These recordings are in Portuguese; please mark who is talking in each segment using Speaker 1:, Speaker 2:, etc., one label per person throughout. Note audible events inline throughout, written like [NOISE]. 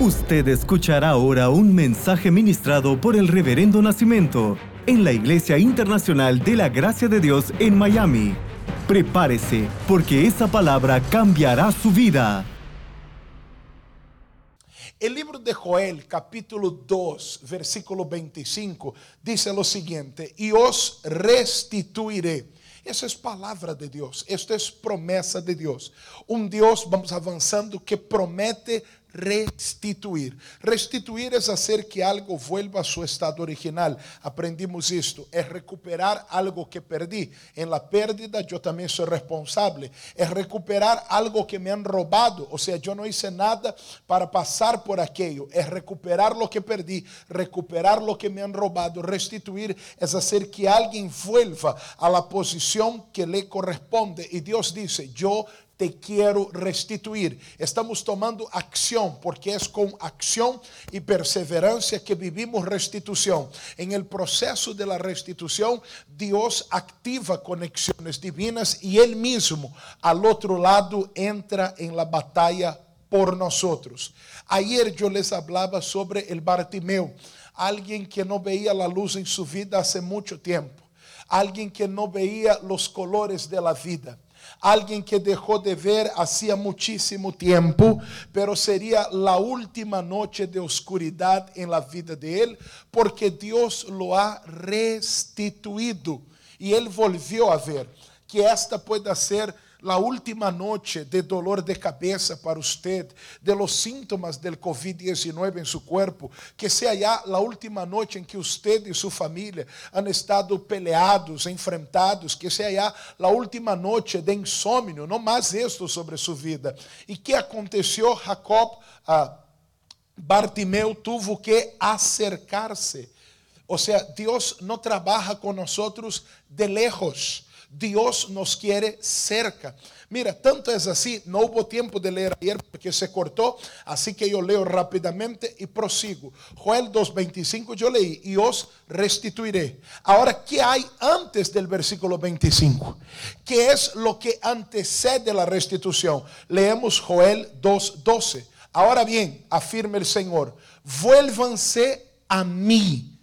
Speaker 1: Usted escuchará ahora un mensaje ministrado por el Reverendo Nacimiento en la Iglesia Internacional de la Gracia de Dios en Miami. Prepárese, porque esa palabra cambiará su vida.
Speaker 2: El libro de Joel, capítulo 2, versículo 25, dice lo siguiente: Y os restituiré. Essa é palavra de Deus, esta é promessa de Deus. Um Deus, vamos avançando, que promete restituir. Restituir é fazer que algo vuelva a seu estado original. Aprendimos isto. É recuperar algo que perdi. Em la pérdida, eu também sou responsável. É recuperar algo que me han roubado. Ou seja, eu não hice nada para passar por aquello. É recuperar lo que perdi. Recuperar lo que me han roubado. Restituir é fazer que alguém vuelva a la posição que lhe corresponde. E Deus disse: Eu te quero restituir. Estamos tomando ação, porque é com ação e perseverança que vivimos restituição. Em el processo de la restituição, Deus ativa conexões divinas e Ele mesmo, al outro lado, entra em la batalha por nós. Ayer eu les hablaba sobre el Bartimeu, alguém que não veía a luz em sua vida há muito tempo, alguém que não veía os colores de la vida alguém que deixou de ver hacía muchísimo tempo, pero seria a última noite de oscuridade em la vida de ele, porque Deus lo ha restituído e ele volvió a ver. Que esta pueda ser la última noche de dolor de cabeza para usted, de los síntomas del COVID-19 en su cuerpo, que sea ya la última noche en que usted y su familia han estado peleados, enfrentados, que sea ya la última noche de insomnio, no más esto sobre su vida. ¿Y qué aconteció? Jacob, ah, Bartimeu tuvo que acercarse. O sea, Dios no trabaja con nosotros de lejos. Deus nos quer cerca. Mira, tanto é assim, não houve tempo de ler ayer porque se cortou, assim que eu leio rapidamente e prossigo. Joel 2:25 eu leí e os restituiré. Agora, que há antes del versículo 25? Que é lo que antecede la restituição? Leemos Joel 2:12. Agora bem, afirma o Senhor: vuélvanse a mim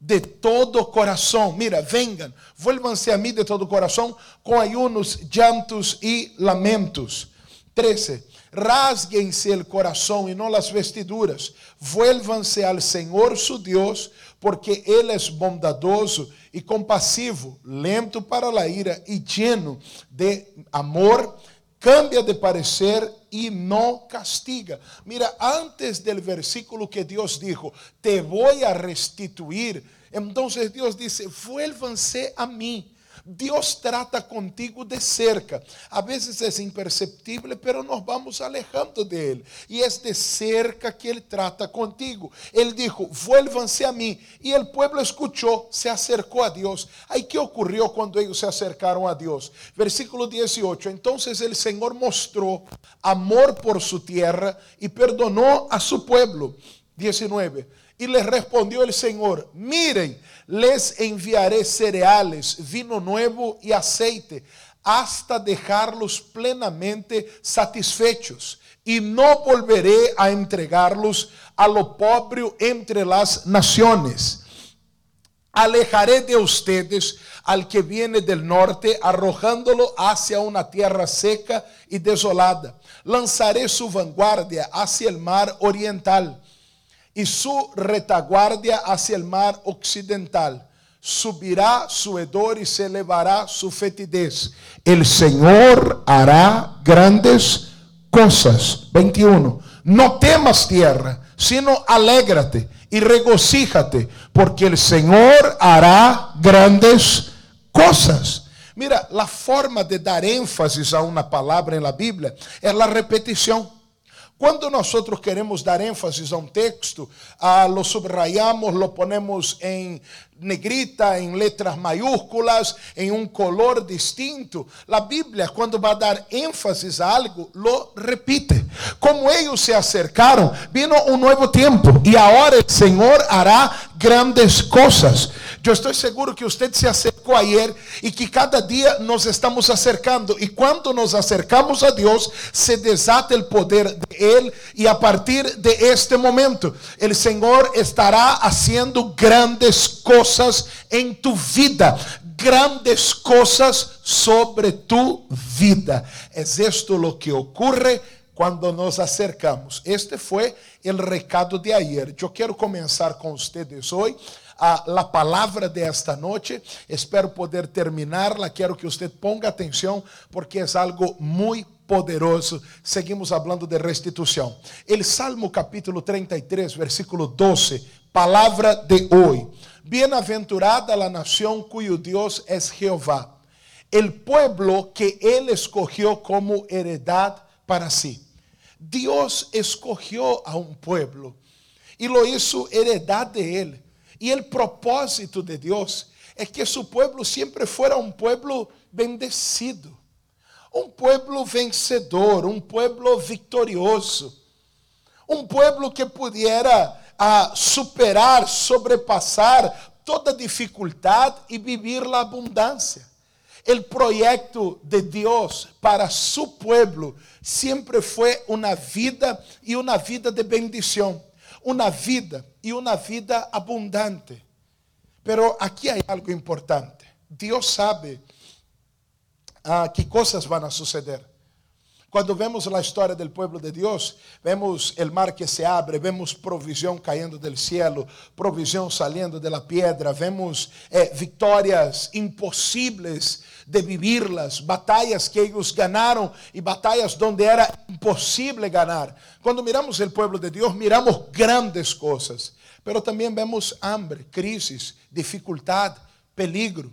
Speaker 2: de todo coração. Mira, vengan, vuélvanse a mim de todo coração com ayunos, llantos e lamentos. 13. Rasguense el coração e não as vestiduras. Vuélvanse al Senhor su Deus, porque Ele é bondadoso e compassivo, lento para a ira e lleno de amor cambia de parecer y no castiga. Mira, antes del versículo que Dios dijo, te voy a restituir, entonces Dios dice, vuélvanse a mí. Deus trata contigo de cerca. A vezes é imperceptível, pero nos vamos alejando de Ele. E é de cerca que Ele trata contigo. Ele dijo: Vuélvanse a mim. E o povo escuchou, se acercou a Deus. Aí que ocorreu quando eles se acercaram a Deus? Versículo 18: Então o Senhor mostrou amor por sua terra e perdonou a su pueblo. 19. E lhe respondeu o Senhor: Miren, les enviaré cereales, vino nuevo y aceite, hasta dejarlos plenamente satisfechos. Y no volveré a entregarlos a lo pobre entre las naciones. Alejaré de ustedes al que viene del norte, arrojándolo hacia una tierra seca y desolada. Lanzaré su vanguardia hacia el mar oriental y su retaguardia hacia el mar occidental. Subirá su hedor y se elevará su fetidez. El Señor hará grandes cosas. 21. No temas tierra, sino alégrate y regocíjate, porque el Señor hará grandes cosas. Mira, la forma de dar énfasis a una palabra en la Biblia es la repetición. Quando nós outros queremos dar ênfase a um texto, ah, lo subrayamos, lo ponemos em negrita, em letras maiúsculas, em um color distinto. A Bíblia, quando vai dar ênfase a algo, lo repite. Como eles se acercaram, vino um novo tempo e agora o Senhor hará grandes coisas. Eu estou seguro que você se acercou ayer e que cada dia nos estamos acercando. E quando nos acercamos a Deus, se desata o poder de Ele. E a partir de este momento, o Senhor estará haciendo grandes coisas em tu vida. Grandes coisas sobre tu vida. É esto lo que ocorre quando nos acercamos. Este foi o recado de ayer. Eu quero começar com vocês hoje a la palavra de esta noite. Espero poder terminarla. Quero que você ponga atenção porque é algo muito poderoso. Seguimos falando de restituição. El Salmo capítulo 33, versículo 12, palavra de hoje. Bienaventurada la nação cuyo Deus é Jeová, el pueblo que ele escogió como heredad para si. Deus escogió a um pueblo e lo hizo heredad de ele. E o propósito de Deus é que seu pueblo sempre fuera um pueblo bendecido, um pueblo vencedor, um pueblo victorioso, um pueblo que pudiera uh, superar, sobrepassar toda dificuldade e viver a abundância. O projeto de Deus para su pueblo sempre foi uma vida e uma vida de bendição, uma vida e uma vida abundante. Pero aqui há algo importante. Deus sabe ah, que coisas vão a suceder. Quando vemos a história do povo de Deus, vemos o mar que se abre, vemos provisión caindo do cielo, provisión saliendo de la piedra, vemos eh, vitórias impossíveis de vivirlas, batalhas que eles ganaram e batalhas donde era impossível ganar. Quando miramos o povo de Deus, miramos grandes coisas, pero também vemos hambre, crises, dificuldade, peligro.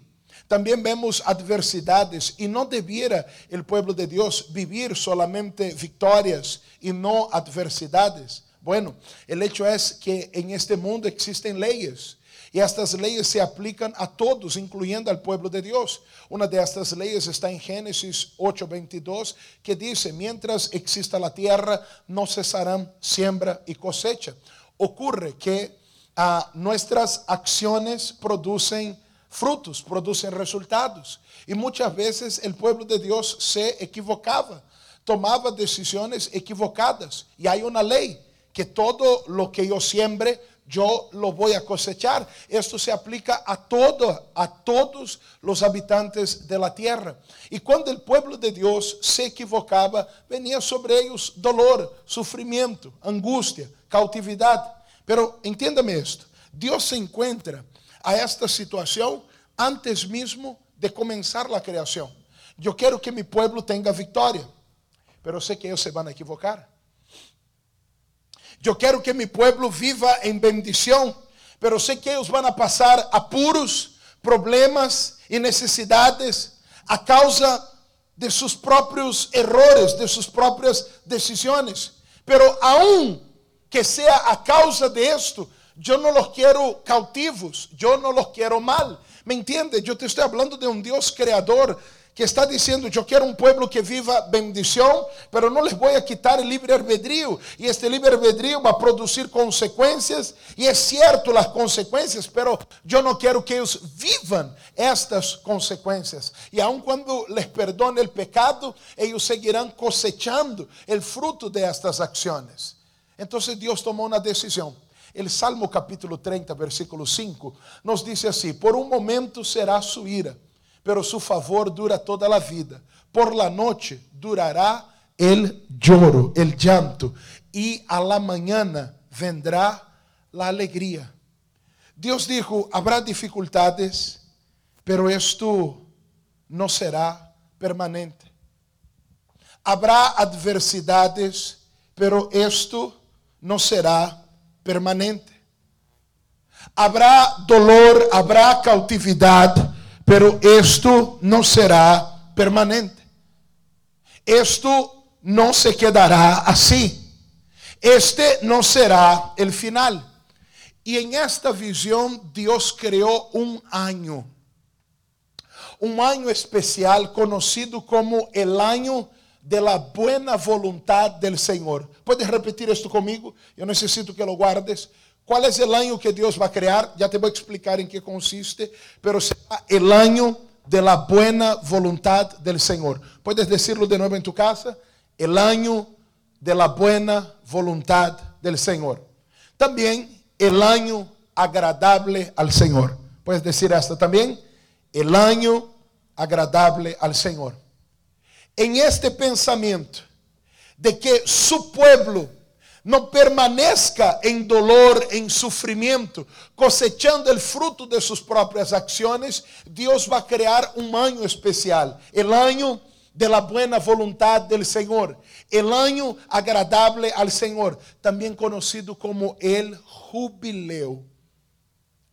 Speaker 2: Também vemos adversidades e não deviera o povo de Deus vivir solamente vitórias e não adversidades. Bueno, el hecho es que en este mundo existen leyes y estas leyes se aplican a todos, incluyendo al pueblo de Dios. Una de estas leyes está en Génesis 8:22 que dice, mientras exista la tierra, no cesarán siembra y cosecha. Ocurre que uh, nuestras acciones producen frutos, producen resultados. Y muchas veces el pueblo de Dios se equivocaba, tomaba decisiones equivocadas. Y hay una ley que todo lo que yo siembre, yo lo voy a cosechar. Esto se aplica a todo, a todos los habitantes de la tierra. Y cuando el pueblo de Dios se equivocaba, venía sobre ellos dolor, sufrimiento, angustia, cautividad. Pero entiéndame esto, Dios se encuentra a esta situação antes mesmo de começar a criação. Eu quero que meu povo tenha vitória, pero sei que eles se vão equivocar. Eu quero que meu povo viva em bendição, pero sei que eles vão passar apuros, problemas e necessidades a causa de seus próprios errores, de suas próprias decisões. Pero aún que seja a causa de esto, eu não los quero cautivos, eu não los quero mal. ¿Me entiende? Eu te estou falando de um Deus criador que está dizendo: Eu quero um povo que viva bendição, pero não les vou a quitar o livre albedrío. E este livre albedrío vai produzir consequências. E é certo as consequências, pero eu não quero que eles vivam estas consequências. E aun quando les perdone o pecado, eles seguirão cosechando o fruto de estas acciones. Então Deus tomou uma decisão. El Salmo capítulo 30, versículo 5, nos dice así, por un momento será su ira, pero su favor dura toda la vida. Por la noche durará el lloro, el llanto, y a la mañana vendrá la alegría. Dios dijo, habrá dificultades, pero esto no será permanente. Habrá adversidades, pero esto no será permanente. Habrá dolor, habrá cautividade, pero esto não será permanente. Esto não se quedará assim. Este não será o final. E em esta visão, Deus criou um ano. Um ano especial conhecido como el ano de la buena voluntad del Señor. ¿Puedes repetir esto conmigo? Yo necesito que lo guardes. ¿Cuál es el año que Dios va a crear? Ya te voy a explicar en qué consiste, pero será el año de la buena voluntad del Señor. ¿Puedes decirlo de nuevo en tu casa? El año de la buena voluntad del Señor. También el año agradable al Señor. ¿Puedes decir esto también? El año agradable al Señor. En este pensamiento de que su pueblo no permanezca en dolor, en sufrimiento, cosechando el fruto de sus propias acciones, Dios va a crear un año especial, el año de la buena voluntad del Señor, el año agradable al Señor, también conocido como el jubileo.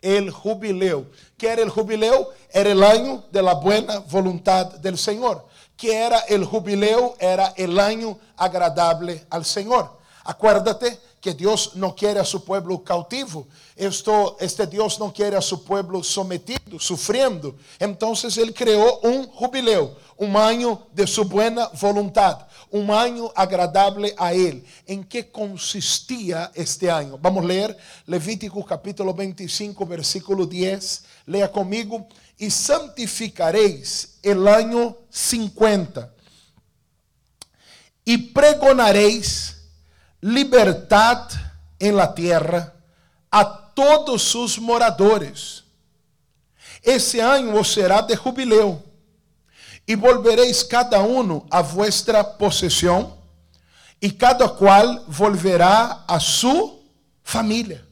Speaker 2: El jubileo. ¿Qué era el jubileo? Era el año de la buena voluntad del Señor. ¿Qué era el jubileo? Era el año agradable al Señor. Acuérdate que Dios no quiere a su pueblo cautivo. Esto, este Dios no quiere a su pueblo sometido, sufriendo. Entonces Él creó un jubileo, un año de su buena voluntad, un año agradable a Él. ¿En qué consistía este año? Vamos a leer Levítico capítulo 25, versículo 10. Lea conmigo. Y santificaréis el año 50 y pregonaréis libertad en la tierra a todos sus moradores. Ese año os será de jubileo e volvereis cada um a vuestra possessão e cada qual volverá a sua família.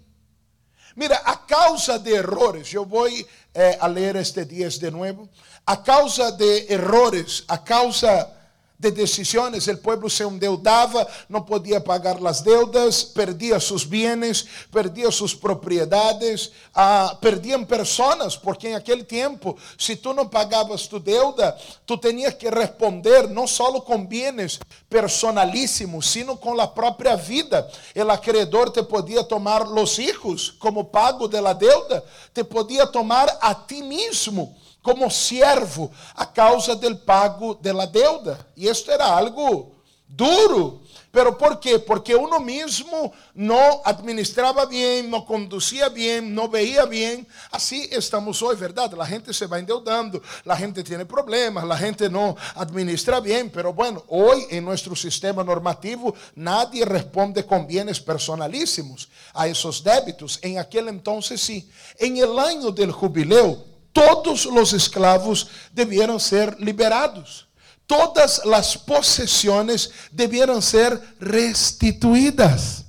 Speaker 2: Mira, a causa de errores, eu vou eh, a ler este 10 de novo, a causa de errores, a causa de decisiones. El pueblo se endeudaba, no podía pagar las deudas, perdía sus bienes, perdía sus propiedades, ah, perdían personas, porque en aquel tiempo, si tú no pagabas tu deuda, tú tenías que responder no solo con bienes personalísimos, sino con la propia vida. El acreedor te podía tomar los hijos como pago de la deuda, te podía tomar a ti mismo como siervo a causa del pago de la deuda. E isto era algo duro. Pero por quê? Porque uno mesmo não administrava bem, não conduzia bem, não veía bem. Assim estamos hoje, verdade? A gente se vai endeudando, a gente tem problemas, a gente não administra bem. Pero bueno, hoje em nosso sistema normativo, nadie responde com bienes personalíssimos a esos débitos. Em aquele entonces, sim. Em el año del jubileu, todos los esclavos debieron ser liberados. Todas las posesiones debieron ser restituidas.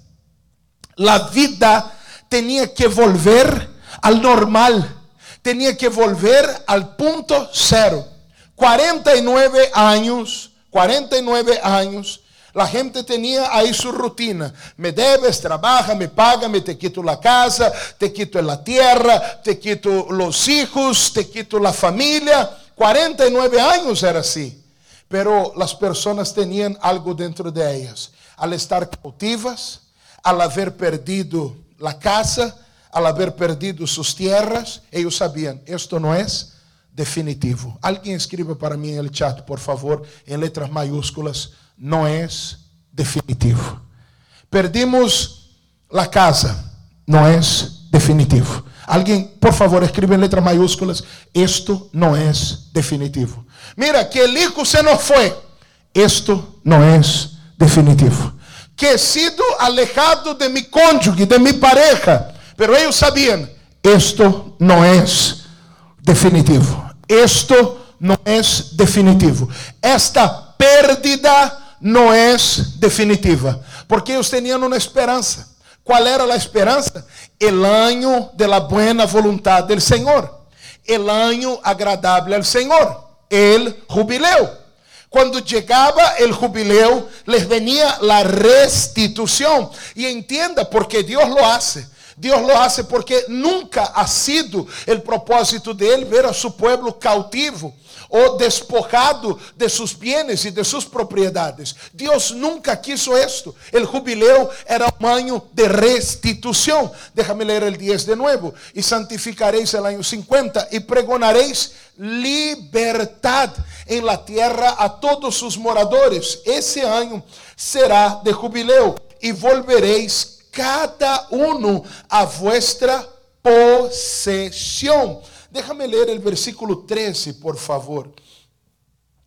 Speaker 2: La vida tenía que volver al normal, tenía que volver al punto cero. 49 años, 49 años La gente tenía ahí su rutina. Me debes, trabaja, me paga, me te quito la casa, te quito la tierra, te quito los hijos, te quito la familia. 49 años era así. Pero las personas tenían algo dentro de ellas. Al estar cautivas, al haber perdido la casa, al haber perdido sus tierras, ellos sabían, esto no es definitivo. Alguien escriba para mí en el chat, por favor, en letras mayúsculas não é definitivo. Perdimos a casa, não é definitivo. Alguém, por favor, escreva em letras maiúsculas: Isto não é definitivo. Mira, que el hijo se nos foi. Isto não é definitivo. Que he sido alejado de mi cônjuge, de mi pareja. Pero eles sabiam: Isto não é definitivo. Isto não é definitivo. Esta pérdida não é definitiva, porque eles tinham uma esperança. Qual era a esperança? El año de la buena voluntad del Senhor, el año agradable al Senhor, el jubileu. Quando chegava el jubileu, les venía la restitución. Y entienda, porque Dios lo hace. Dios lo hace porque nunca ha sido el propósito de Él ver a su pueblo cautivo o despojado de sus bienes y de sus propiedades. Dios nunca quiso esto. El jubileo era un año de restitución. Déjame leer el 10 de nuevo. Y santificaréis el año 50 y pregonaréis libertad en la tierra a todos sus moradores. Ese año será de jubileo y volveréis cada uno a vuestra posesión. Déjame leer el versículo 13, por favor.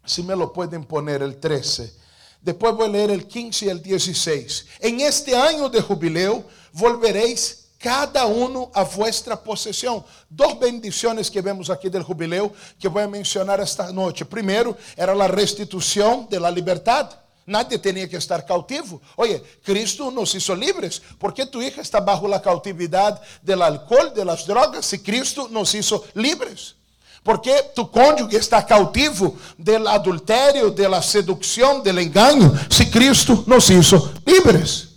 Speaker 2: Si me lo pueden poner, el 13. Después voy a leer el 15 y el 16. En este año de jubileo volveréis cada uno a vuestra posesión. Dos bendiciones que vemos aquí del jubileo que voy a mencionar esta noche. Primero, era la restitución de la libertad. Nadie tenía que estar cautivo. Oye, Cristo nos hizo libres. ¿Por qué tu hija está bajo la cautividad del alcohol, de las drogas, si Cristo nos hizo libres? ¿Por qué tu cónyuge está cautivo del adulterio, de la seducción, del engaño, si Cristo nos hizo libres?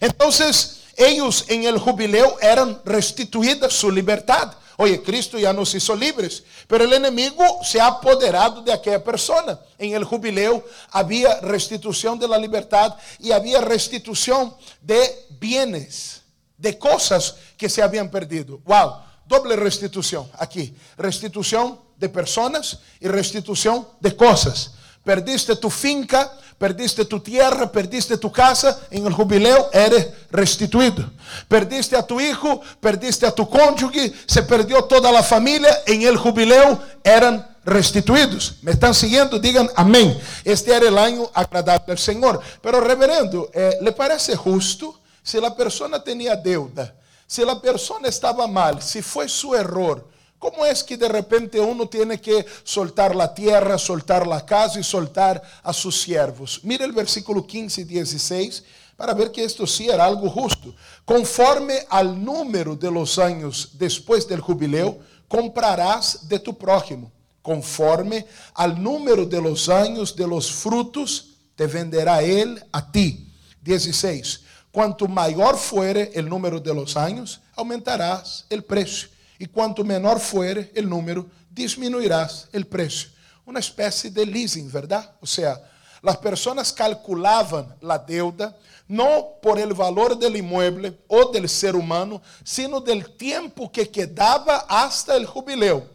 Speaker 2: Entonces, ellos en el jubileo eran restituidas su libertad. Oye, Cristo ya nos hizo libres, pero el enemigo se ha apoderado de aquella persona. En el jubileo había restitución de la libertad y había restitución de bienes, de cosas que se habían perdido. Wow, doble restitución aquí. Restitución de personas y restitución de cosas. Perdiste tu finca, perdiste tu tierra, perdiste tu casa, en el jubileo eres restituido. Perdiste a tu hijo, perdiste a tu cónyuge, se perdió toda la familia, en el jubileo eran restituidos. ¿Me están siguiendo? Digan amén. Este era el año agradable al Señor. Pero reverendo, eh, ¿le parece justo si la persona tenía deuda? Si la persona estaba mal, si fue su error, ¿Cómo es que de repente uno tiene que soltar la tierra, soltar la casa y soltar a sus siervos? Mira el versículo 15 y 16 para ver que esto sí era algo justo. Conforme al número de los años después del jubileo, comprarás de tu prójimo. Conforme al número de los años de los frutos, te venderá él a ti. 16. Cuanto mayor fuere el número de los años, aumentarás el precio e quanto menor for o número, disminuirás o preço. Uma espécie de leasing, verdade? Ou seja, as pessoas calculavam a deuda não por el valor del inmueble ou del ser humano, sino del tempo que quedava hasta el jubileu.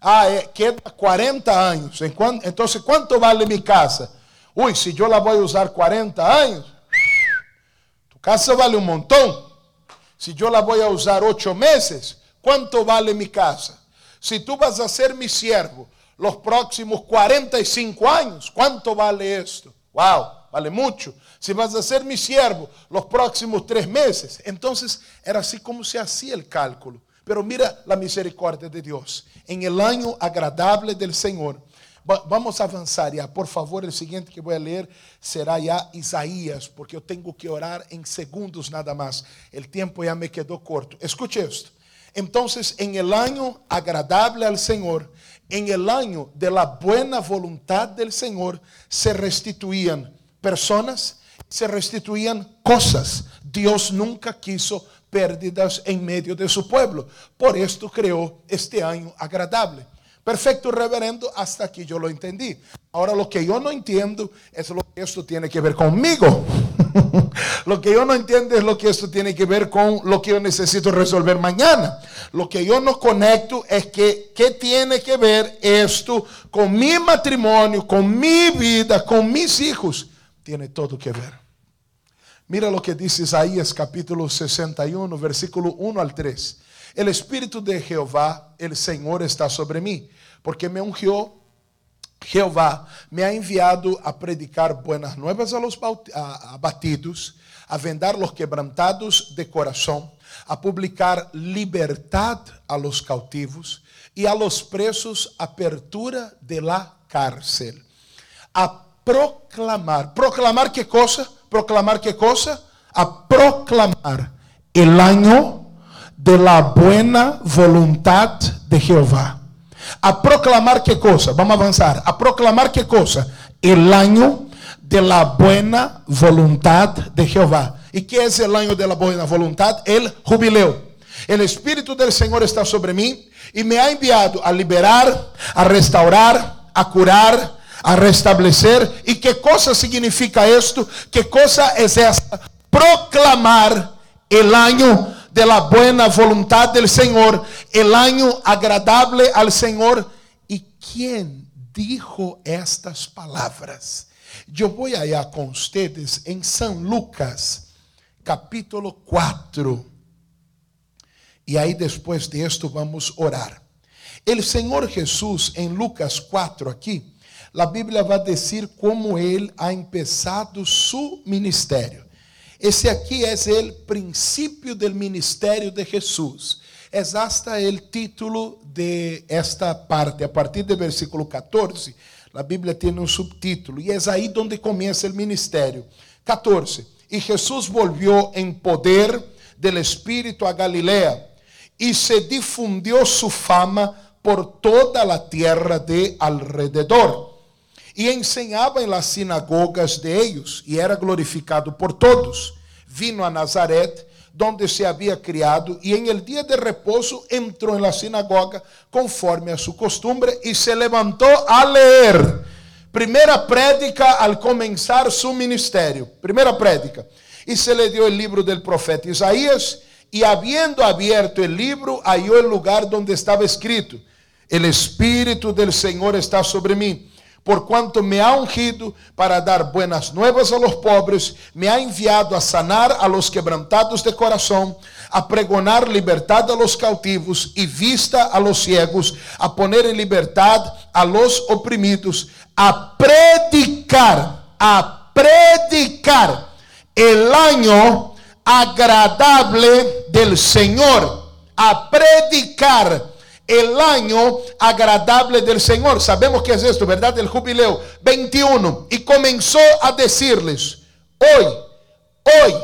Speaker 2: Ah, é, queda 40 anos. Então, quanto vale minha casa? Ui, se eu la vou usar 40 anos, tu casa vale um montão. Se eu la vou usar 8 meses, ¿Cuánto vale mi casa? Si tú vas a ser mi siervo los próximos 45 años, ¿cuánto vale esto? Wow, vale mucho. Si vas a ser mi siervo los próximos tres meses, entonces era así como se hacía el cálculo. Pero mira la misericordia de Dios. En el año agradable del Señor, Vamos a avançar já, por favor. O seguinte que vou ler será já Isaías, porque eu tenho que orar em segundos nada mais. O tempo já me quedou corto. Escute isto. Entonces, en el año agradable al Señor, en el año de la buena voluntad del Señor, se restituían personas, se restituían cosas. Dios nunca quiso pérdidas en medio de su pueblo. Por esto creó este año agradable. Perfecto, reverendo, hasta aquí yo lo entendí. Ahora lo que yo no entiendo es lo que esto tiene que ver conmigo. [LAUGHS] lo que yo no entiendo es lo que esto tiene que ver con lo que yo necesito resolver mañana. Lo que yo no conecto es que qué tiene que ver esto con mi matrimonio, con mi vida, con mis hijos. Tiene todo que ver. Mira lo que dice Isaías capítulo 61, versículo 1 al 3. El Espíritu de Jehová, el Señor, está sobre mí, porque me ungió Jehová, me ha enviado a predicar buenas nuevas a los abatidos, a vendar los quebrantados de corazón, a publicar libertad a los cautivos y a los presos apertura de la cárcel, a proclamar, proclamar qué cosa, proclamar qué cosa, a proclamar el año de la buena voluntad de Jehová. A proclamar qué cosa? Vamos a avanzar. A proclamar qué cosa? El año de la buena voluntad de Jehová. ¿Y qué es el año de la buena voluntad? El jubileo. El Espíritu del Señor está sobre mí y me ha enviado a liberar, a restaurar, a curar, a restablecer. ¿Y qué cosa significa esto? ¿Qué cosa es esta? Proclamar el año de la buena voluntad del Señor, el año agradable al Señor. ¿Y quién dijo estas palabras? Yo voy allá con ustedes en San Lucas, capítulo 4. E aí, depois de esto, vamos orar. O Senhor Jesus, em Lucas 4, aqui, a Bíblia vai dizer como ele ha empezado su ministério. Esse aqui é o princípio do ministério de Jesus. É hasta o título de esta parte. A partir do versículo 14, a Bíblia tem um subtítulo. E é aí onde começa o ministério. 14. E Jesus volvió em poder del Espírito a Galilea e se difundiu sua fama por toda a terra de alrededor e ensinava em las sinagogas de ellos, e era glorificado por todos. Vino a Nazaret, donde se havia criado, e em el dia de repouso entrou em la sinagoga, conforme a su costumbre, e se levantou a ler. Primeira prédica al começar su ministério. Primeira prédica. E se le dio el libro del profeta Isaías, e habiendo abierto el libro, halló el lugar donde estaba escrito: El Espíritu del Senhor está sobre mim por quanto me ha ungido para dar buenas nuevas a los pobres, me ha enviado a sanar a los quebrantados de corazón, a pregonar libertad a los cautivos y vista a los ciegos, a poner en libertad a los oprimidos, a predicar, a predicar el año agradable del Señor, a predicar el año agradable del Señor. Sabemos que es esto, ¿verdad? El jubileo 21. Y comenzó a decirles, hoy, hoy,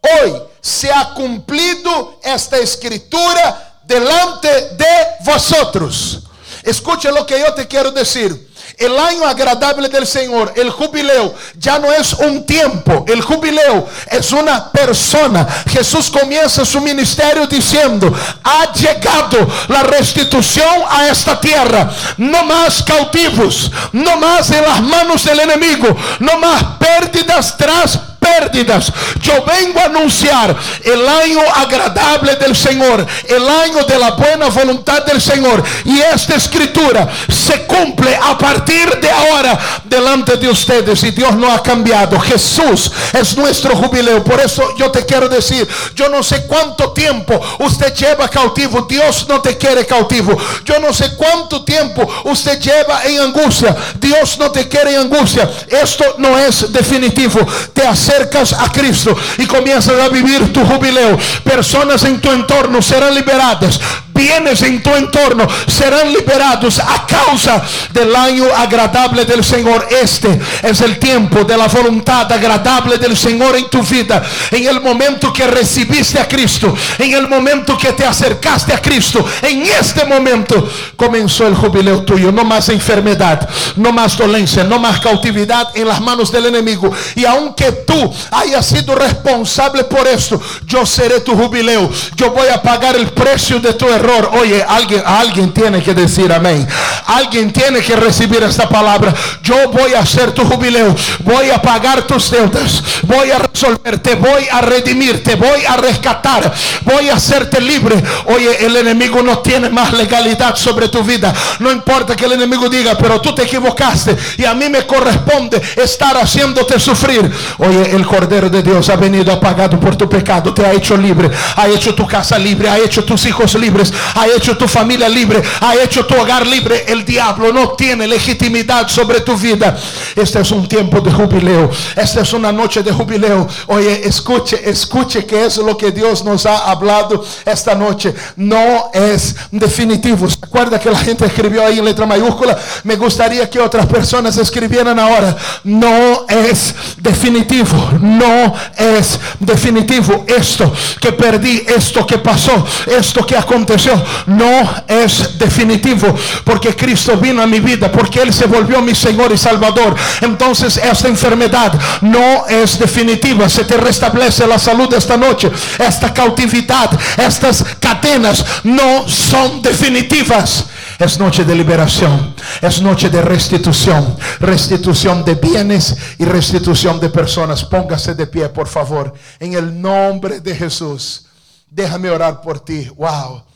Speaker 2: hoy se ha cumplido esta escritura delante de vosotros. Escucha lo que yo te quiero decir. El año agradable del Señor, el jubileo, ya no es un tiempo, el jubileo es una persona. Jesús comienza su ministerio diciendo, ha llegado la restitución a esta tierra. No más cautivos, no más en las manos del enemigo, no más pérdidas tras pérdidas. Yo vengo a anunciar el año agradable del Señor, el año de la buena voluntad del Señor. Y esta escritura se cumple a partir de ahora delante de ustedes. Y Dios no ha cambiado. Jesús es nuestro jubileo. Por eso yo te quiero decir, yo no sé cuánto tiempo usted lleva cautivo. Dios no te quiere cautivo. Yo no sé cuánto tiempo usted lleva en angustia. Dios no te quiere en angustia. Esto no es definitivo. Te hace acercas a Cristo y comienzas a vivir tu jubileo, personas en tu entorno serán liberadas bienes en tu entorno serán liberados a causa del año agradable del Señor. Este es el tiempo de la voluntad agradable del Señor en tu vida. En el momento que recibiste a Cristo, en el momento que te acercaste a Cristo, en este momento comenzó el jubileo tuyo. No más enfermedad, no más dolencia, no más cautividad en las manos del enemigo. Y aunque tú hayas sido responsable por esto, yo seré tu jubileo. Yo voy a pagar el precio de tu error Oye, alguien, alguien tiene que decir amén. Alguien tiene que recibir esta palabra. Yo voy a hacer tu jubileo. Voy a pagar tus deudas. Voy a resolverte. Voy a redimirte. Voy a rescatar. Voy a hacerte libre. Oye, el enemigo no tiene más legalidad sobre tu vida. No importa que el enemigo diga, pero tú te equivocaste. Y a mí me corresponde estar haciéndote sufrir. Oye, el Cordero de Dios ha venido, ha pagado por tu pecado. Te ha hecho libre. Ha hecho tu casa libre. Ha hecho tus hijos libres ha hecho tu familia libre, ha hecho tu hogar libre. El diablo no tiene legitimidad sobre tu vida. Este es un tiempo de jubileo. Esta es una noche de jubileo. Oye, escuche, escuche que es lo que Dios nos ha hablado esta noche. No es definitivo. ¿Se acuerda que la gente escribió ahí en letra mayúscula? Me gustaría que otras personas escribieran ahora. No es definitivo. No es definitivo. Esto que perdí, esto que pasó, esto que aconteció no es definitivo porque Cristo vino a mi vida, porque Él se volvió mi Señor y Salvador. Entonces esta enfermedad no es definitiva. Se te restablece la salud esta noche. Esta cautividad, estas cadenas no son definitivas. Es noche de liberación, es noche de restitución, restitución de bienes y restitución de personas. Póngase de pie, por favor, en el nombre de Jesús. Déjame orar por ti. Wow.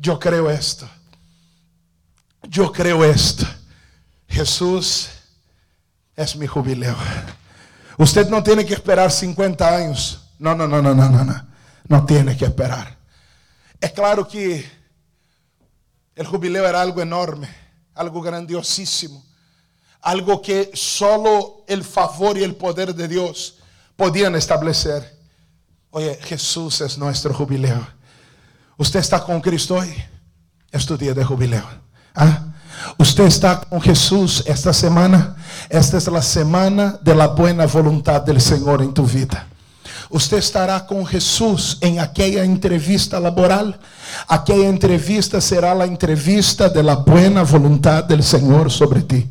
Speaker 2: Yo creo esto. Yo creo esto. Jesús es mi jubileo. Usted no tiene que esperar 50 años. No, no, no, no, no, no, no. No tiene que esperar. Es claro que el jubileo era algo enorme, algo grandiosísimo, algo que solo el favor y el poder de Dios podían establecer. Oye, Jesús es nuestro jubileo. Usted está con Cristo hoy. Es tu día de jubileo. ¿Ah? Usted está con Jesús esta semana. Esta es la semana de la buena voluntad del Señor en tu vida. Usted estará com Jesus em aquela entrevista laboral. Aquela entrevista será a entrevista de la buena voluntad del Senhor sobre ti.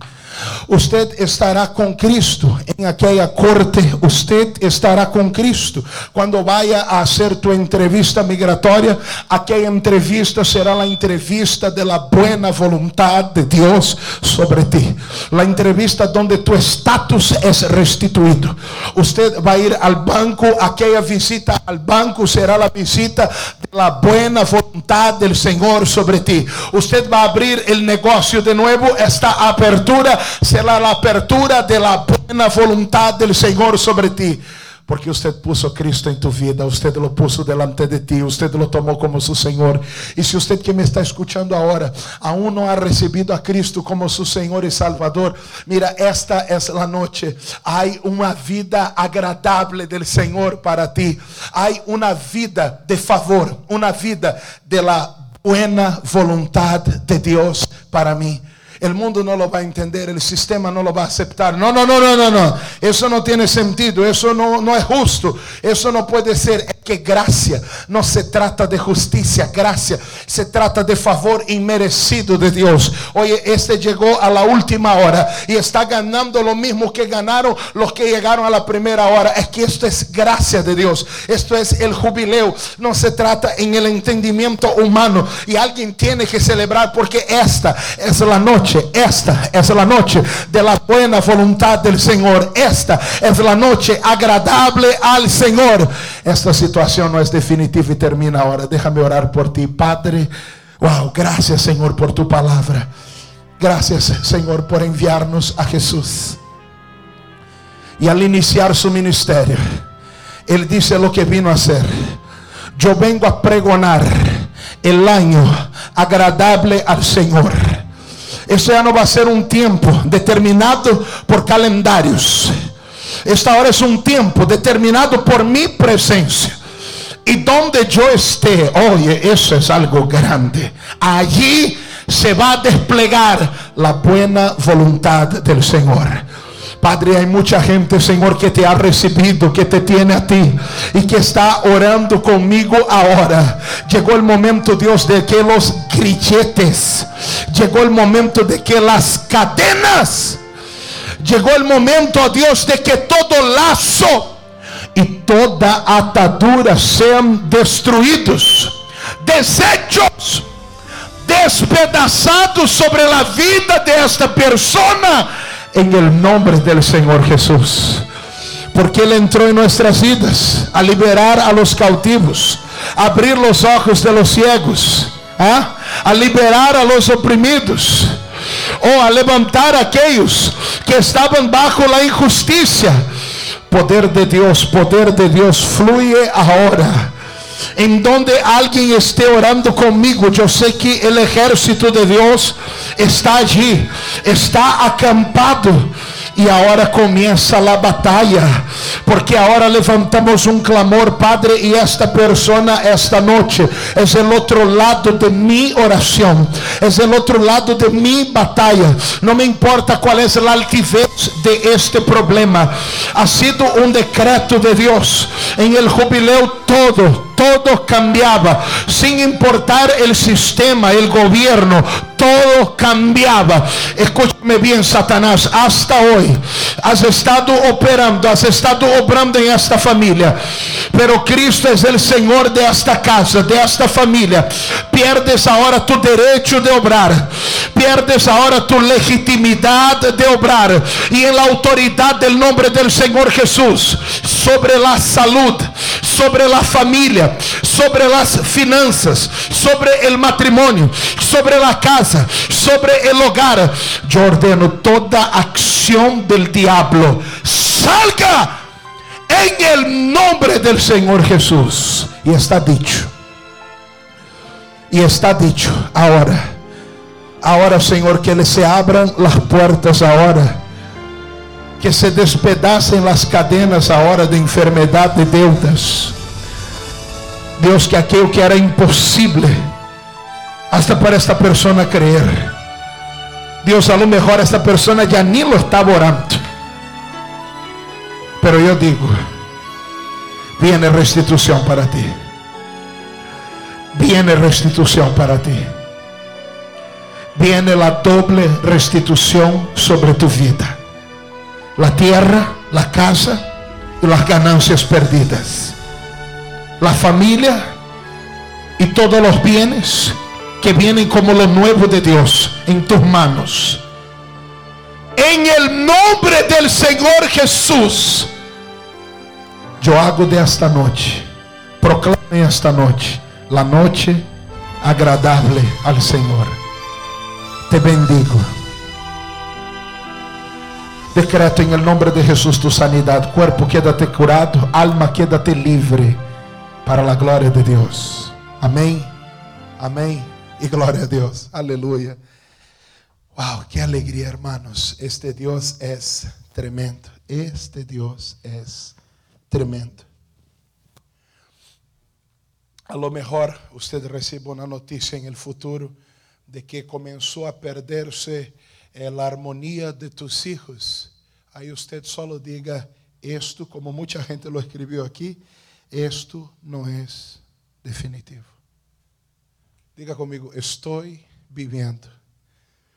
Speaker 2: Usted estará com Cristo em aquela corte. Usted estará com Cristo quando vaya a hacer tu entrevista migratória. Aquela entrevista será a entrevista de la buena voluntad de Deus sobre ti. La entrevista donde tu estatus es restituído. Usted va a ir al banco. Aquela visita al banco será la visita de la buena voluntad del Señor sobre ti. Usted va a abrir el negocio de nuevo. Esta apertura será la apertura de la buena voluntad del Señor sobre ti. Porque usted puso Cristo en tu vida, usted lo puso delante de ti, usted lo tomó como su Señor. Y si usted que me está escuchando ahora aún no ha recibido a Cristo como su Señor y Salvador, mira, esta es la noche. Hay una vida agradable del Señor para ti. Hay una vida de favor, una vida de la buena voluntad de Dios para mí. El mundo no lo va a entender, el sistema no lo va a aceptar. No, no, no, no, no, no. Eso no tiene sentido, eso no, no es justo, eso no puede ser. Que gracia no se trata de justicia, gracia se trata de favor inmerecido de Dios. Oye, este llegó a la última hora y está ganando lo mismo que ganaron los que llegaron a la primera hora. Es que esto es gracia de Dios, esto es el jubileo. No se trata en el entendimiento humano y alguien tiene que celebrar porque esta es la noche esta es la noche de la buena voluntad del Señor. Esta es la noche agradable al Señor. Esta situación no es definitiva y termina ahora. Déjame orar por ti, Padre. Wow, gracias Señor por tu palabra. Gracias Señor por enviarnos a Jesús. Y al iniciar su ministerio, Él dice lo que vino a hacer. Yo vengo a pregonar el año agradable al Señor. Ese ya no va a ser un tiempo determinado por calendarios. Esta hora es un tiempo determinado por mi presencia. Y donde yo esté, oye, eso es algo grande. Allí se va a desplegar la buena voluntad del Señor. Padre, hay mucha gente, Señor, que te ha recibido, que te tiene a ti y que está orando conmigo ahora. Llegó el momento, Dios, de que los grilletes, llegó el momento de que las cadenas, llegó el momento, Dios, de que todo lazo y toda atadura sean destruidos, desechos despedaçados sobre a vida desta persona en el nombre del Señor Jesús. Porque Él entró en nuestras vidas a liberar a los cautivos, a abrir los ojos de los ciegos, ¿ah? a liberar a los oprimidos, o a levantar a aquellos que estaban bajo la injusticia. Poder de Dios, poder de Dios fluye ahora en donde alguien esté orando conmigo, yo sé que el ejército de Dios está allí, está acampado. Y ahora comienza la batalla, porque ahora levantamos un clamor, Padre, y esta persona esta noche es el otro lado de mi oración, es el otro lado de mi batalla. No me importa cuál es la altivez de este problema, ha sido un decreto de Dios. En el jubileo todo, todo cambiaba, sin importar el sistema, el gobierno, todo cambiaba. Escúchame bien, Satanás, hasta hoy has estado operando, has estado obrando en esta familia, pero Cristo es el Señor de esta casa, de esta familia. Pierdes ahora tu derecho de obrar, pierdes ahora tu legitimidad de obrar y en la autoridad del nombre del Señor Jesús sobre la salud, sobre la familia, sobre las finanzas, sobre el matrimonio, sobre la casa, sobre el hogar. Yo ordeno toda acción del diablo. Salga en el nombre del Señor Jesús. Y está dicho. Y está dicho ahora. Ahora, Señor, que se abran las puertas ahora. Que se despedacen las cadenas ahora de enfermedad, de deudas. Dios, que aquello que era imposible, hasta para esta persona creer. Dios, a lo mejor esta persona ya ni lo estaba orando. Pero yo digo, viene restitución para ti. Viene restitución para ti. Viene la doble restitución sobre tu vida. La tierra, la casa y las ganancias perdidas. La familia y todos los bienes que vienen como lo nuevo de Dios en tus manos. En el nombre del Señor Jesús, yo hago de esta noche, proclame esta noche, la noche agradable al Señor. Te bendigo. Decreto en el nombre de Jesús tu sanidad. Cuerpo, quédate curado. Alma, quédate libre. Para la gloria de Dios. Amén. Amén. Y gloria a Dios. Aleluya. Wow, qué alegría, hermanos. Este Dios es tremendo. Este Dios es tremendo. A lo mejor usted recibe una noticia en el futuro de que comenzó a perderse eh, la armonía de tus hijos. Aí usted solo diga esto, como mucha gente lo escribió aquí, esto no es definitivo. Diga conmigo, estoy viviendo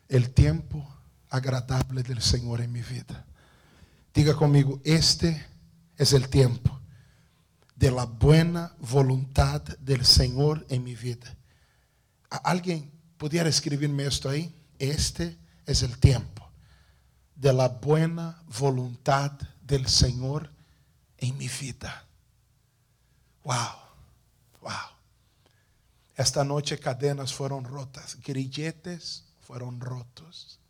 Speaker 2: el tiempo agradable del Señor en mi vida. Diga conmigo, este es el tiempo de la buena voluntad del Señor en mi vida. ¿Alguien pudiera escribirme esto ahí? Este es el tiempo de la buena voluntad del Señor en mi vida. Wow, wow. Esta noche cadenas fueron rotas, grilletes fueron rotos,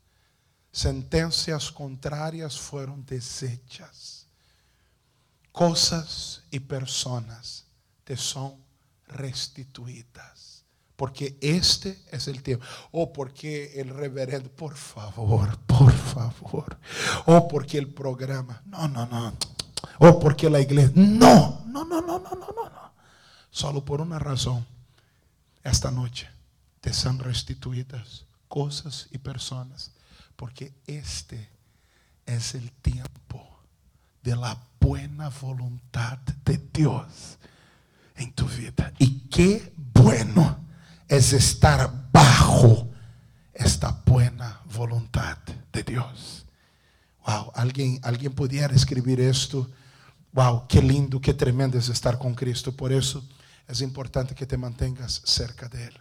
Speaker 2: sentencias contrarias fueron desechas, cosas y personas te son restituidas. Porque este es el tiempo. O oh, porque el reverendo, por favor, por favor. O oh, porque el programa. No, no, no. O porque la iglesia. No, no, no, no, no, no, no. Solo por una razón. Esta noche te son restituidas cosas y personas. Porque este es el tiempo de la buena voluntad de Dios en tu vida. Y qué bueno es estar bajo esta buena voluntad de Dios. Wow, alguien, alguien pudiera escribir esto. Wow, qué lindo, qué tremendo es estar con Cristo. Por eso es importante que te mantengas cerca de Él.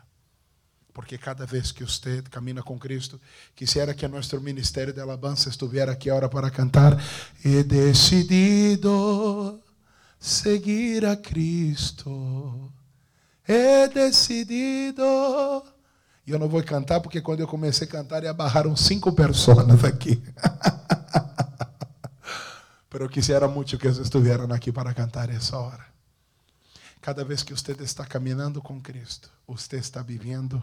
Speaker 2: Porque cada vez que usted camina con Cristo, quisiera que nuestro ministerio de alabanza estuviera aquí ahora para cantar. He decidido seguir a Cristo. He decidido. Eu não vou cantar porque quando eu comecei a cantar, já barraram cinco pessoas aqui. [LAUGHS] Pero quisiera muito que estuvieran aqui para cantar essa hora. Cada vez que você está caminhando com Cristo, você está vivendo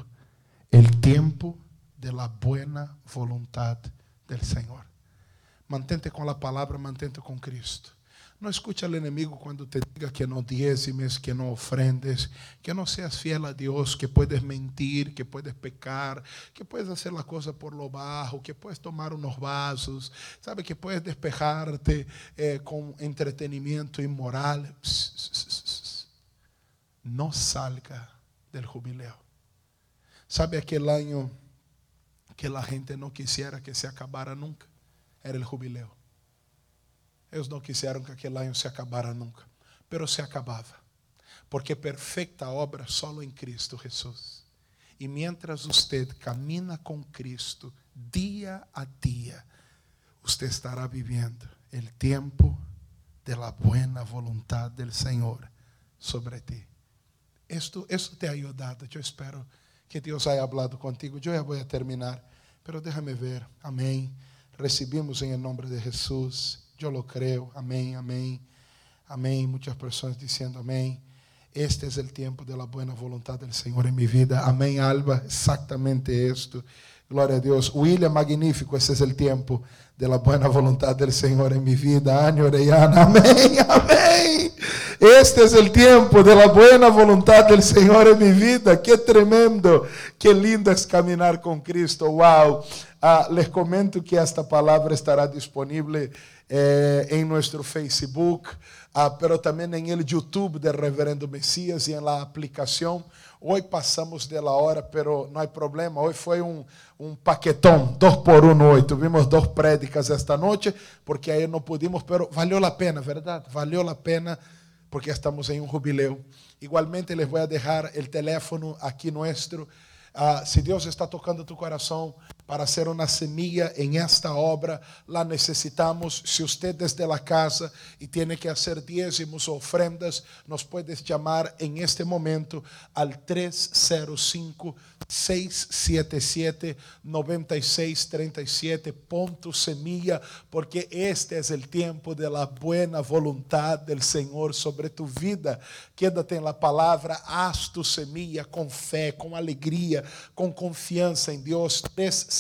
Speaker 2: el tiempo de la buena voluntad del Señor. Mantente con la palabra, mantente con Cristo. No escucha al enemigo cuando te diga que no diezmes, que no ofrendes, que no seas fiel a Dios, que puedes mentir, que puedes pecar, que puedes hacer la cosa por lo bajo, que puedes tomar unos vasos, sabe que puedes despejarte eh, con entretenimiento inmoral. No salga del jubileo. Sabe aquele ano que a gente não quisiera que se acabara nunca? Era o jubileu. Eles não quiseram que aquele ano se acabara nunca, pero se acabava. Porque perfeita obra solo em Cristo Jesus. E mientras usted camina com Cristo dia a dia, usted estará viviendo el tiempo de la buena voluntad del Señor sobre ti. Esto, esto te ha ayudado, yo espero que Deus haya hablado contigo. Eu já vou terminar, pero déjame ver. Amém. Recibimos em nome de Jesus. Eu lo creo. Amém, amém. Amém. Muitas pessoas dizendo amém. Este es el tiempo de la buena voluntad del Señor en mi vida. Amén, Alba. Exactamente esto. Gloria a Dios. William, magnífico. Ese es el tiempo de la buena voluntad del Señor en mi vida. Año Orellana. Amén, amén. Este es el tiempo de la buena voluntad del Señor en mi vida. Qué tremendo. Qué lindo es caminar con Cristo. Wow. Ah, les comento que esta palabra estará disponible eh, en nuestro Facebook. Ah, pero também em el YouTube del Reverendo Messias e na aplicação. Hoje passamos de la hora, pero não há problema. Hoje foi um, um paquetão, dois por um hoje. Tivemos duas prédicas esta noite, porque aí não pudimos, pero valeu a pena, verdade? Valeu a pena, porque estamos em um jubileu. Igualmente, les vou deixar o teléfono aqui nosso. Ah, se Deus está tocando tu coração, para ser una semilla en esta obra. La necesitamos. Si usted desde la casa y tiene que hacer diezmos o ofrendas, nos puedes llamar en este momento al 305 677 9637 ponto semilla, porque este es el tiempo de la buena voluntad del Señor sobre tu vida. Quédate en la palabra, haz tu semilla con fe, con alegría, con confianza en Dios. 305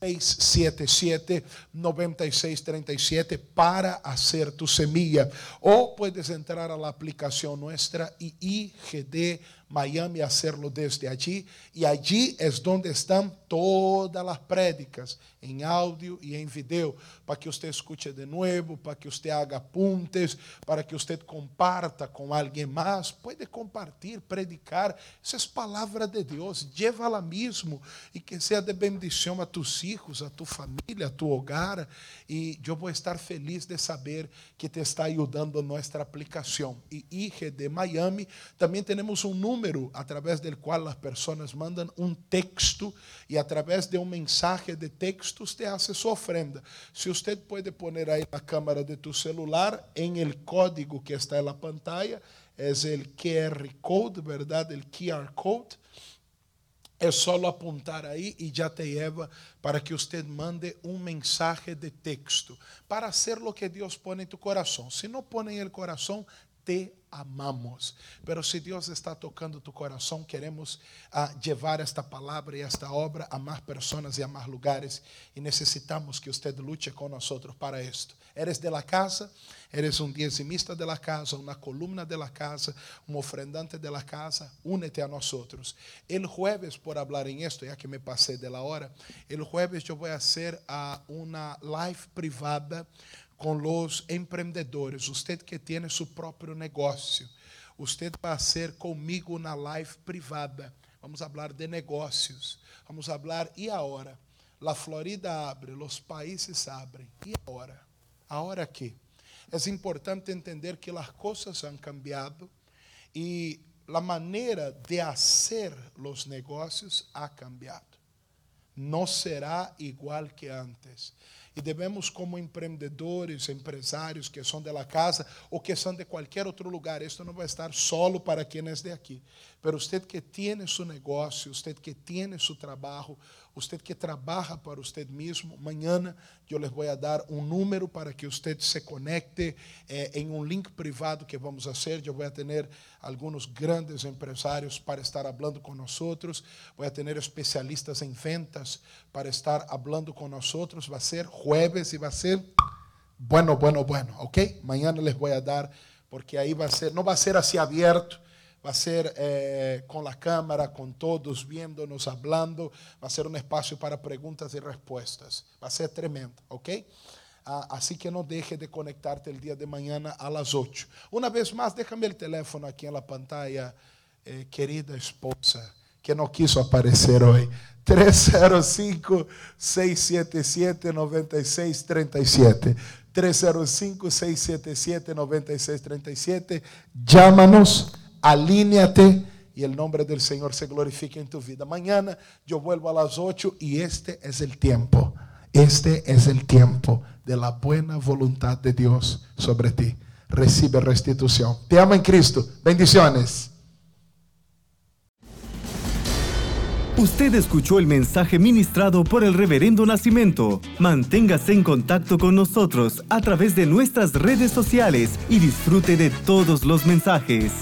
Speaker 2: 677 9637 para hacer tu semilla. O puedes entrar a la aplicación nuestra y IGD Miami hacerlo desde allí. Y allí es donde están todas las prédicas, en audio y en video, para que usted escuche de nuevo, para que usted haga apuntes, para que usted comparta con alguien más. Puede compartir, predicar. Esa es palabra de Dios. Llévala mismo y que sea de bendición a tus hijos, a tu familia, a tu hogar. Y yo voy a estar feliz de saber que te está ayudando nuestra aplicación. Y IGD Miami, también tenemos un número número através do qual as pessoas mandam um texto e através de um mensagem de texto você hace sua ofrenda. Se você pode pôr aí na câmera de tu celular, em el código que está na pantalla, é o QR code, verdade? O QR code. É só apontar aí e já te leva para que você mande um mensagem de texto para ser o que Deus põe em tu coração. Se não põe em el coração, te amamos. Pero se Deus está tocando tu coração, queremos uh, levar esta palavra e esta obra a mais pessoas e a mais lugares e necessitamos que você lute com nós para isto. Eres de la casa, eres um diezimista de la casa, uma coluna de la casa, um ofrendante de la casa, únete a nós. El jueves, por hablar em esto, ya que me passei de la hora, el jueves eu vou fazer uh, uma live privada com os empreendedores, usted que tem seu próprio negócio, usted vai ser comigo na live privada. Vamos falar de negócios. Vamos falar e a hora. La Florida abre, os países abrem. E a hora? A hora que? É importante entender que as coisas han cambiado e a maneira de fazer os negócios ha cambiado. Não será igual que antes. E devemos, como empreendedores, empresários que são de la casa ou que são de qualquer outro lugar, isto não vai estar solo para quienes de aqui. Pero usted que tiene su negócio, usted que tiene su trabajo, usted que trabaja para usted mismo, mañana yo les voy a dar un número para que usted se conecte eh, un link privado que vamos a hacer. Yo voy a tener algunos grandes empresarios para estar hablando con nosotros. Voy a especialistas en ventas para estar hablando con nosotros. Va ser jueves y va a ser bueno, bueno, bueno, ¿ok? Mañana les voy a dar, porque ahí va a ser, no va a ser así abierto vai ser eh, com a câmera, com todos viendo-nos, hablando, vai ser um espaço para perguntas e respostas. Vai ser tremendo, ok? Ah, assim que não deixe de conectar-te o dia de manhã a las 8. Uma vez mais, déjame o teléfono aqui na pantalla, eh, querida esposa, que não quis aparecer hoje. 305-677-9637. 305-677-9637. Llámanos alíneate y el nombre del Señor se glorifique en tu vida. Mañana yo vuelvo a las 8 y este es el tiempo. Este es el tiempo de la buena voluntad de Dios sobre ti. Recibe restitución. Te amo en Cristo. Bendiciones.
Speaker 1: Usted escuchó el mensaje ministrado por el Reverendo Nacimiento. Manténgase en contacto con nosotros a través de nuestras redes sociales y disfrute de todos los mensajes.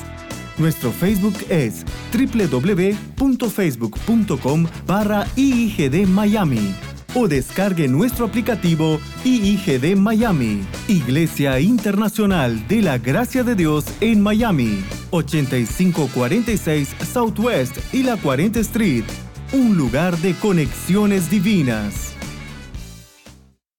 Speaker 1: Nuestro Facebook es www.facebook.com barra IIGD Miami o descargue nuestro aplicativo IIGD Miami, Iglesia Internacional de la Gracia de Dios en Miami, 8546 Southwest y la 40 Street, un lugar de conexiones divinas.